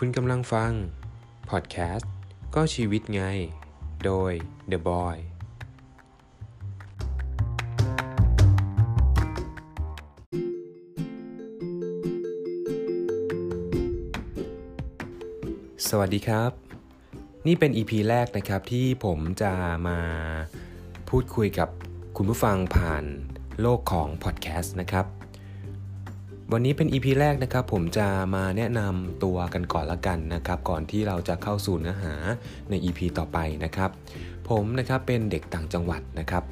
คุณกำลังฟัง พอดแคสต์ ก็ชีวิตไง โดย The Boy สวัสดีครับ นี่เป็น EP แรกนะครับที่ผมจะมาพูดคุยกับคุณผู้ฟังผ่านโลกของพอดแคสต์นะครับ วันนี้เป็น EP แรกนะครับผมจะมาแนะนำตัวกันก่อนละกันนะครับ ก่อนที่เราจะเข้าสู่เนื้อหาใน EP ต่อไปนะครับ ผมนะครับเป็นเด็กต่างจังหวัดนะครับ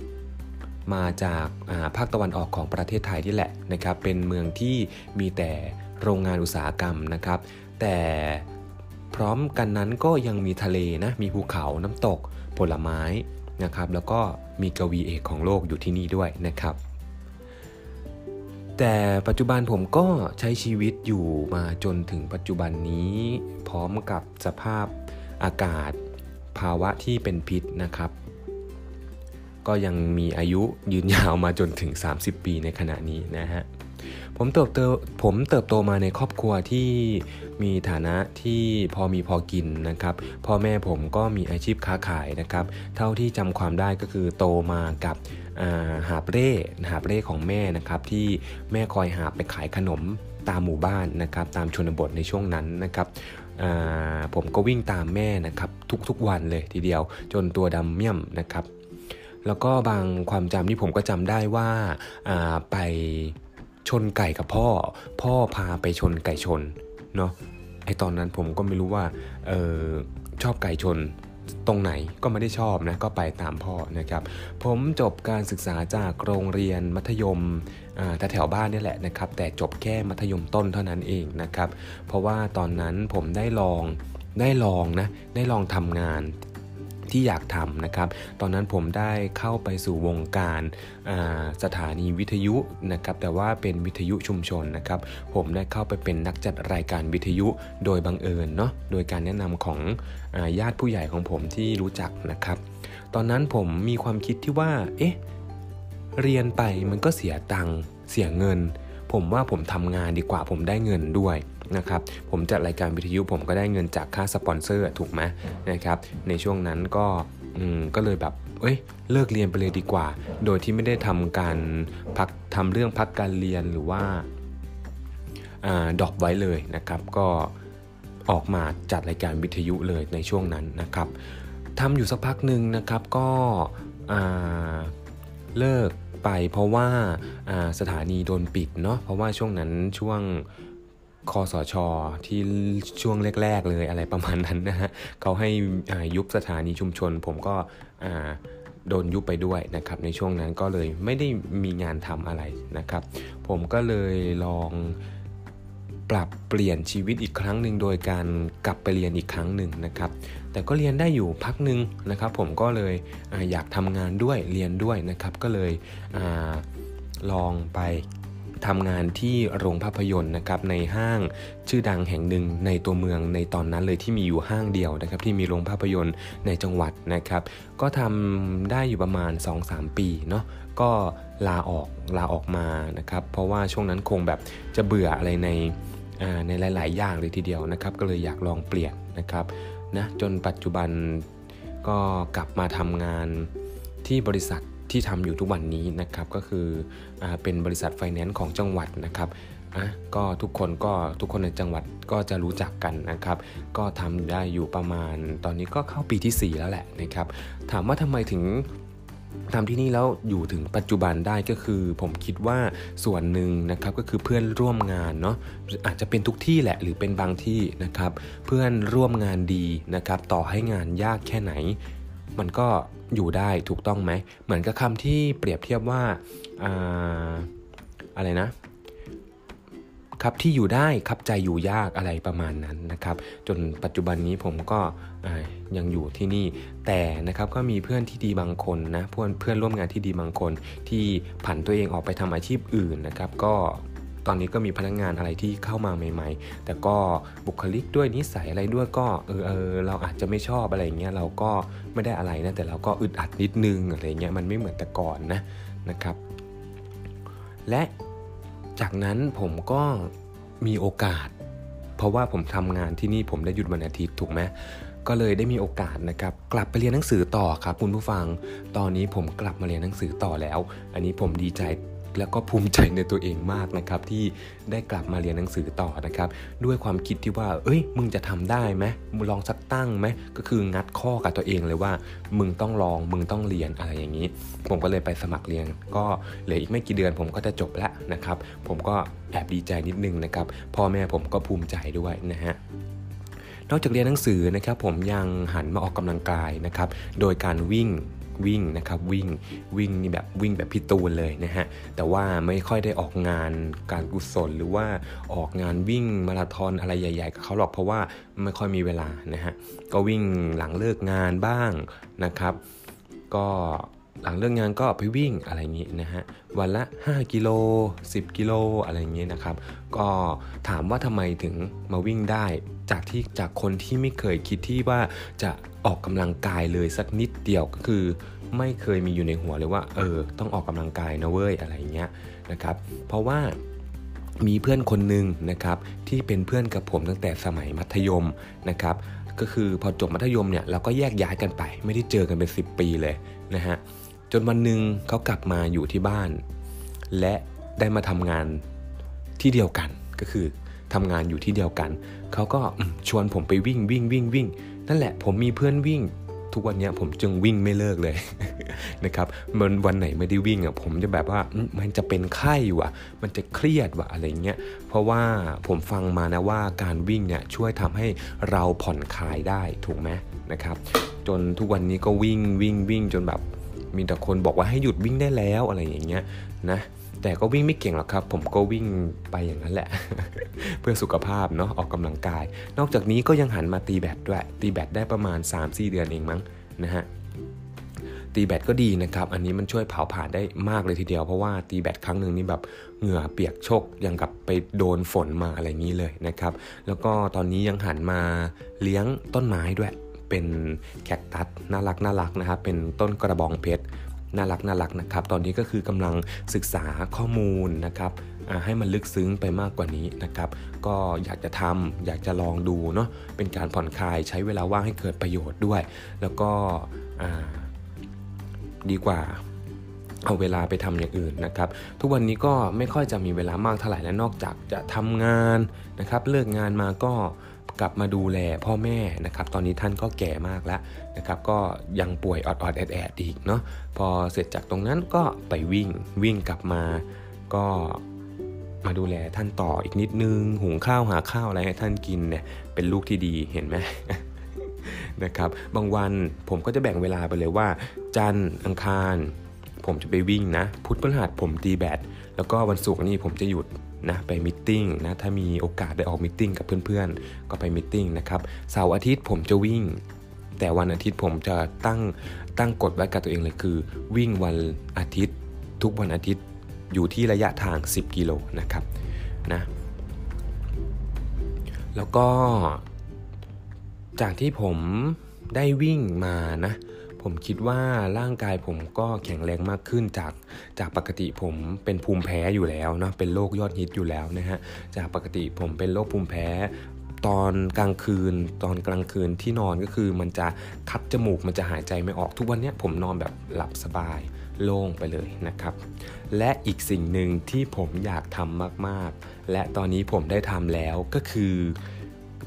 มาจากาภาคตะวันออกของประเทศไทยนี่แหละนะครับ เป็นเมืองที่มีแต่โรงงานอุตสาหกรรมนะครับ แต่พร้อมกันนั้นก็ยังมีทะเลนะ มีภูเขาน้ำตก ผลไม้นะครับ แล้วก็มีกวีเอกของโลกอยู่ที่นี่ด้วยนะครับ แต่ปัจจุบันผมก็ใช้ชีวิตอยู่มาจนถึงปัจจุบันนี้ พร้อมกับสภาพอากาศ ภาวะที่เป็นพิษนะครับ ก็ยังมีอายุยืนยาวมาจนถึง 30 ปีในขณะนี้นะฮะ ผมเติบโตผมเติบโตมาในครอบครัวที่มีฐานะที่พอมีพอกินนะครับ พ่อแม่ผมก็มีอาชีพค้าขายนะครับ เท่าที่จำความได้ก็คือโตมากับหาบเร่หาบเร่ของแม่นะครับ ที่แม่คอยหาไปขายขนมตามหมู่บ้านนะครับ ตามชนบทในช่วงนั้นนะครับผมก็วิ่งตามแม่นะครับ ทุกๆวันเลยทีเดียวจนตัวดำเมี่ยมนะครับ แล้วก็บางความจำที่ผมก็จำได้ว่าไป ชนไก่กับพ่อ พ่อพาไปชนไก่ชนเนาะไอตอนนั้นผมก็ไม่รู้ว่าออชอบไก่ชนตรงไหนก็ไม่ได้ชอบนะก็ไปตามพ่อนะครับ ผมจบการศึกษาจากโรงเรียนมัธยมแต่แถวบ้านนี่แหละนะครับ แต่จบแค่มัธยมต้นเท่านั้นเองนะครับ เพราะว่าตอนนั้นผมได้ลองได้ลองนะได้ลองทำงาน ที่อยากทำนะครับ ตอนนั้นผมได้เข้าไปสู่วงการสถานีวิทยุนะครับ แต่ว่าเป็นวิทยุชุมชนนะครับ ผมได้เข้าไปเป็นนักจัดรายการวิทยุโดยบังเอิญเนาะ โดยการแนะนำของอญาติผู้ใหญ่ของผมที่รู้จักนะครับ ตอนนั้นผมมีความคิดที่ว่า เอ๊ะ เรียนไปมันก็เสียตังค์เสียเงิน ผมว่าผมทำงานดีกว่าผมได้เงินด้วยนะครับผมจัดรายการวิทยุผมก็ได้เงินจากค่าสปอนเซอร์ถูกไหมนะครับในช่วงนั้นก็ก็เลยแบบเอ้ยเลิกเรียนไปเลยดีกว่า โดยที่ไม่ได้ทำการพักทำเรื่องพักการเรียนหรือว่าดรอปไว้เลยนะครับ ก็ออกมาจัดรายการวิทยุเลยในช่วงนั้นนะครับทำอยู่สักพักหนึ่งนะครับก็เลิก ไปเพราะว่าสถานีโดนปิดเนาะเพราะว่าช่วงนั้นช่วงคอสชอที่ช่วงแรก ๆ เลยอะไรประมาณนั้นนะฮะเขาให้ยุบสถานีชุมชน ผมก็โดนยุบไปด้วยนะครับ ในช่วงนั้นก็เลยไม่ได้มีงานทำอะไรนะครับ ผมก็เลยลอง ปรับเปลี่ยนชีวิตอีกครั้งหนึ่งโดยการกลับไปเรียนอีกครั้งหนึ่งนะครับ แต่ก็เรียนได้อยู่พักหนึ่งนะครับ ผมก็เลยออยากทำงานด้วยเรียนด้วยนะครับ ก็เลยอลองไปทำงานที่โรงภาพยนตร์นะครับในห้างชื่อดังแห่งหนึ่งในตัวเมืองในตอนนั้นเลยที่มีอยู่ห้างเดียวนะครับ ที่มีโรงภาพยนตร์ในจังหวัดนะครับ ก็ทำได้อยู่ประมาณ 2-3 ปีเนาะก็ลาออกลาออกมานะครับ เพราะว่าช่วงนั้นคงแบบจะเบื่ออะไรใน ในหลาย ๆ อย่างเลยทีเดียวนะครับ ก็เลยอยากลองเปลี่ยนนะครับนะจนปัจจุบันก็กลับมาทำงานที่บริษัทที่ทำอยู่ทุกวันนี้นะครับ ก็คืออเป็นบริษัทไฟแนนซ์ของจังหวัดนะครับอะก็ทุกคนก็ทุกคนในจังหวัดก็จะรู้จักกันนะครับ ก็ทำได้อยู่ประมาณตอนนี้ก็เข้าปีที่ 4 แล้วแหละนะครับ ถามว่าทำไมถึง ทำที่นี่แล้วอยู่ถึงปัจจุบันได้ก็คือ ผมคิดว่าส่วนหนึ่งนะครับก็คือเพื่อนร่วมงานเนาะอาจจะเป็นทุกที่แหละหรือเป็นบางที่นะครับ เพื่อนร่วมงานดีนะครับ ต่อให้งานยากแค่ไหน มันก็อยู่ได้ถูกต้องไหม เหมือนกับคำที่เปรียบเทียบว่า อะไรนะ ครับที่อยู่ได้ครับใจอยู่ยากอะไรประมาณนั้นนะครับ จนปัจจุบันนี้ผมก็ยังอยู่ที่นี่ แต่นะครับก็มีเพื่อนที่ดีบางคนนะเพื่อนเพื่อนร่วมงานที่ดีบางคนที่ผันตัวเองออกไปทำอาชีพอื่นนะครับ ก็ตอนนี้ก็มีพนักงงานอะไรที่เข้ามาใหม่ ๆ แต่ก็บุคลิกด้วยนิสัยอะไรด้วยก็เออเออเราอาจจะไม่ชอบอะไรเงี้ยเราก็ไม่ได้อะไรนะแต่เราก็อึดอัดนิดนึงอะไรเงี้ยมันไม่เหมือนแต่ก่อนนะนะครับ และ จากนั้นผมก็มีโอกาส เพราะว่าผมทำงานที่นี่ผมได้หยุดวันอาทิตย์ถูกไหมก็เลยได้มีโอกาสนะครับกลับไปเรียนหนังสือต่อครับคุณผู้ฟัง ตอนนี้ผมกลับมาเรียนหนังสือต่อแล้ว อันนี้ผมดีใจ แล้วก็ภูมิใจในตัวเองมากนะครับ ที่ได้กลับมาเรียนหนังสือต่อนะครับ ด้วยความคิดที่ว่า เอ้ย มึงจะทำได้ไหมมึงลองสักตั้งไหมก็คืองัดข้อกับตัวเองเลยว่า มึงต้องลองมึงต้องเรียนอะไรอย่างนี้ ผมก็เลยไปสมัครเรียน ก็เหลืออีกไม่กี่เดือนผมก็จะจบแล้วนะครับ ผมก็แอบดีใจนิดนึงนะครับพ่อแม่ผมก็ภูมิใจด้วยนะฮะนอกจากเรียนหนังสือนะครับผมยังหันมาออกกำลังกายนะครับโดยการวิ่ง วิ่งนะครับวิ่งวิ่งนี่แบบวิ่งแบบพี่ตูนเลยนะฮะแต่ว่าไม่ค่อยได้ออกงานการกุศลหรือว่าออกงานวิ่งมาราธอนอะไรใหญ่ ๆ กับเขาหรอกเพราะว่าไม่ค่อยมีเวลานะฮะก็วิ่งหลังเลิกงานบ้างนะครับ ก็ หลังเลิกงานก็ไปวิ่งอะไรอย่างนี้นะฮะวันละ 5 กิโล 10 กิโลอะไรอย่างนี้นะครับ ก็ถามว่าทำไมถึงมาวิ่งได้ จากที่จากคนที่ไม่เคยคิดที่ว่าจะออกกำลังกายเลยสักนิดเดียวก็คือ ไม่เคยมีอยู่ในหัวเลยว่า เออ ต้องออกกำลังกายนะเว้ยอะไรเงี้ยนะครับ เพราะว่ามีเพื่อนคนหนึ่งนะครับ ที่เป็นเพื่อนกับผมตั้งแต่สมัยมัธยมนะครับ ก็คือพอจบมัธยมเนี่ยเราก็แยกย้ายกันไป ไม่ได้เจอกันเป็น 10 ปีเลยนะฮะ จนวันหนึ่งเขากลับมาอยู่ที่บ้าน และได้มาทำงานที่เดียวกันก็คือทำงานอยู่ที่เดียวกัน เขาก็ชวนผมไปวิ่งวิ่งวิ่งวิ่ง นั่นแหละผมมีเพื่อนวิ่ง ทุกวันนี้ผมจึงวิ่งไม่เลิกเลยนะครับมันวันไหนไม่ได้วิ่งอะผมจะแบบว่ามันจะเป็นไข้ว่ะ มันจะเครียดว่ะอะไรเงี้ยเพราะว่าผมฟังมานะว่าการวิ่งเนี่ยช่วยทำให้เราผ่อนคลายได้ถูกไหมนะครับ จนทุกวันนี้ก็วิ่งวิ่งวิ่งจนแบบ มีแต่คนบอกว่าให้หยุดวิ่งได้แล้วอะไรอย่างเงี้ยนะแต่ก็วิ่งไม่เก่งหรอกครับ ผมก็วิ่งไปอย่างนั้นแหละ เพื่อสุขภาพเนาะออกกำลังกาย นอกจากนี้ก็ยังหันมาตีแบดด้วย ตีแบดได้ประมาณ 3-4 เดือนเองมั้งนะฮะตีแบดก็ดีนะครับ อันนี้มันช่วยเผาผลาญได้มากเลยทีเดียว เพราะว่าตีแบดครั้งหนึ่งนี่แบบเหงื่อเปียกโชกอยังกับไปโดนฝนมาอะไรนี้เลยนะครับ แล้วก็ตอนนี้ยังหันมาเลี้ยงต้นไม้ด้วย เป็นแคคตัสน่ารักน่ารักนะครับเป็นต้นกระบองเพชรน่ารักน่ารักนะครับ ตอนนี้ก็คือกำลังศึกษาข้อมูลนะครับให้มันลึกซึ้งไปมากกว่านี้นะครับ ก็อยากจะทำอยากจะลองดูเนาะเป็นการผ่อนคลายใช้เวลาว่างให้เกิดประโยชน์ด้วย แล้วก็ดีกว่าเอาเวลาไปทำอย่างอื่นนะครับ ทุกวันนี้ก็ไม่ค่อยจะมีเวลามากเท่าไหร่และนอกจากจะทำงานนะครับ เลิกงานมาก็ กลับมาดูแลพ่อแม่นะครับ ตอนนี้ท่านก็แก่มากแล้วนะครับ ก็ยังป่วยออดๆแอดๆอีกเนาะพอเสร็จจากตรงนั้นก็ไปวิ่งวิ่งกลับมาก็มาดูแลท่านต่ออีกนิดนึง หุงข้าวหาข้าวอะไรให้ท่านกินเนี่ยเป็นลูกที่ดีเห็นไหมนะครับ บางวันผมก็จะแบ่งเวลาไปเลยว่า จันทร์อังคาร ผมจะไปวิ่งนะ พุธพฤหัสผมตีแบดแล้วก็วันศุกร์นี่ผมจะหยุด นะไปมิ팅นะถ้ามีโอกาสได้ออกมิ팅กับเพื่อนๆ ก็ไปมิ팅นะครับเสาร์อาทิตย์ผมจะวิ่ง แต่วันอาทิตย์ผมจะตั้งตั้งกฎไว้กับตัวเองเลยคือ วิ่งวันอาทิตย์ ทุกวันอาทิตย์อยู่ที่ระยะทาง 10 กิโลนะครับนะแล้วก็ จากที่ผมได้วิ่งมานะ ผมคิดว่าร่างกายผมก็แข็งแรงมากขึ้นจากจากปกติผมเป็นภูมิแพ้อยู่แล้วเนาะเป็นโรคยอดฮิตอยู่แล้วนะฮะจากปกติผมเป็นโรคภูมิแพ้ตอนกลางคืนตอนกลางคืนที่นอนก็คือมันจะคัดจมูกมันจะหายใจไม่ออกทุกวันนี้ผมนอนแบบหลับสบายโล่งไปเลยนะครับ และอีกสิ่งหนึ่งที่ผมอยากทำมากๆ และตอนนี้ผมได้ทำแล้วก็คือ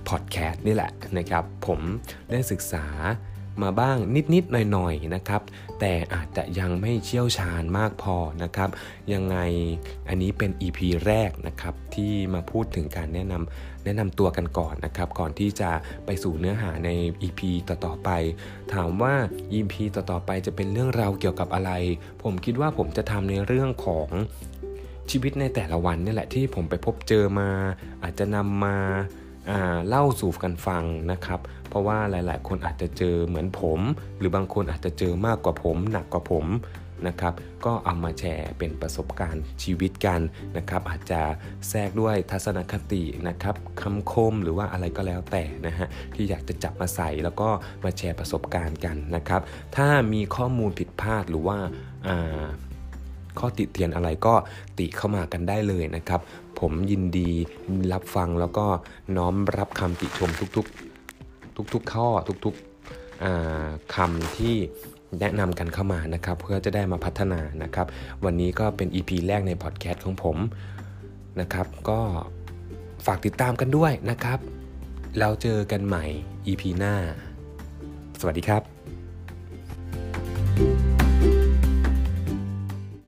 พอดแคสต์นี่แหละนะครับ ผมได้ศึกษา มาบ้างนิดๆหน่อยๆนะครับ แต่อาจจะยังไม่เชี่ยวชาญมากพอนะครับ ยังไงอันนี้เป็น EP แรกนะครับที่มาพูดถึงการแนะนำแนะนำตัวกันก่อนนะครับ ก่อนที่จะไปสู่เนื้อหาใน EP ต่อๆไป ถามว่า EP ต่อๆไปจะเป็นเรื่องราวเกี่ยวกับอะไร ผมคิดว่าผมจะทำในเรื่องของชีวิตในแต่ละวันนี่แหละที่ผมไปพบเจอมา อาจจะนำมา เล่าสู่กันฟังนะครับ เพราะว่าหลาย ๆ คนอาจจะเจอเหมือนผม หรือบางคนอาจจะเจอมากกว่าผม หนักกว่าผมนะครับ ก็เอามาแชร์เป็นประสบการณ์ชีวิตกันนะครับ อาจจะแทรกด้วยทัศนคตินะครับคำคมหรือว่าอะไรก็แล้วแต่นะฮะที่อยากจะจับมาใส่แล้วก็มาแชร์ประสบการณ์กันนะครับ ถ้ามีข้อมูลผิดพลาดหรือว่าข้อติเตียนอะไรก็ติเข้ามากันได้เลยนะครับ ผมยินดีรับฟังแล้วก็น้อมรับคำติชมทุกๆ ทุกๆข้อทุกๆคำที่แนะนำกันเข้ามานะครับ เพื่อจะได้มาพัฒนานะครับ วันนี้ก็เป็น EP แรกในพอดแคสต์ของผมนะครับ ก็ฝากติดตามกันด้วยนะครับแล้วเจอกันใหม่ EP หน้า สวัสดีครับ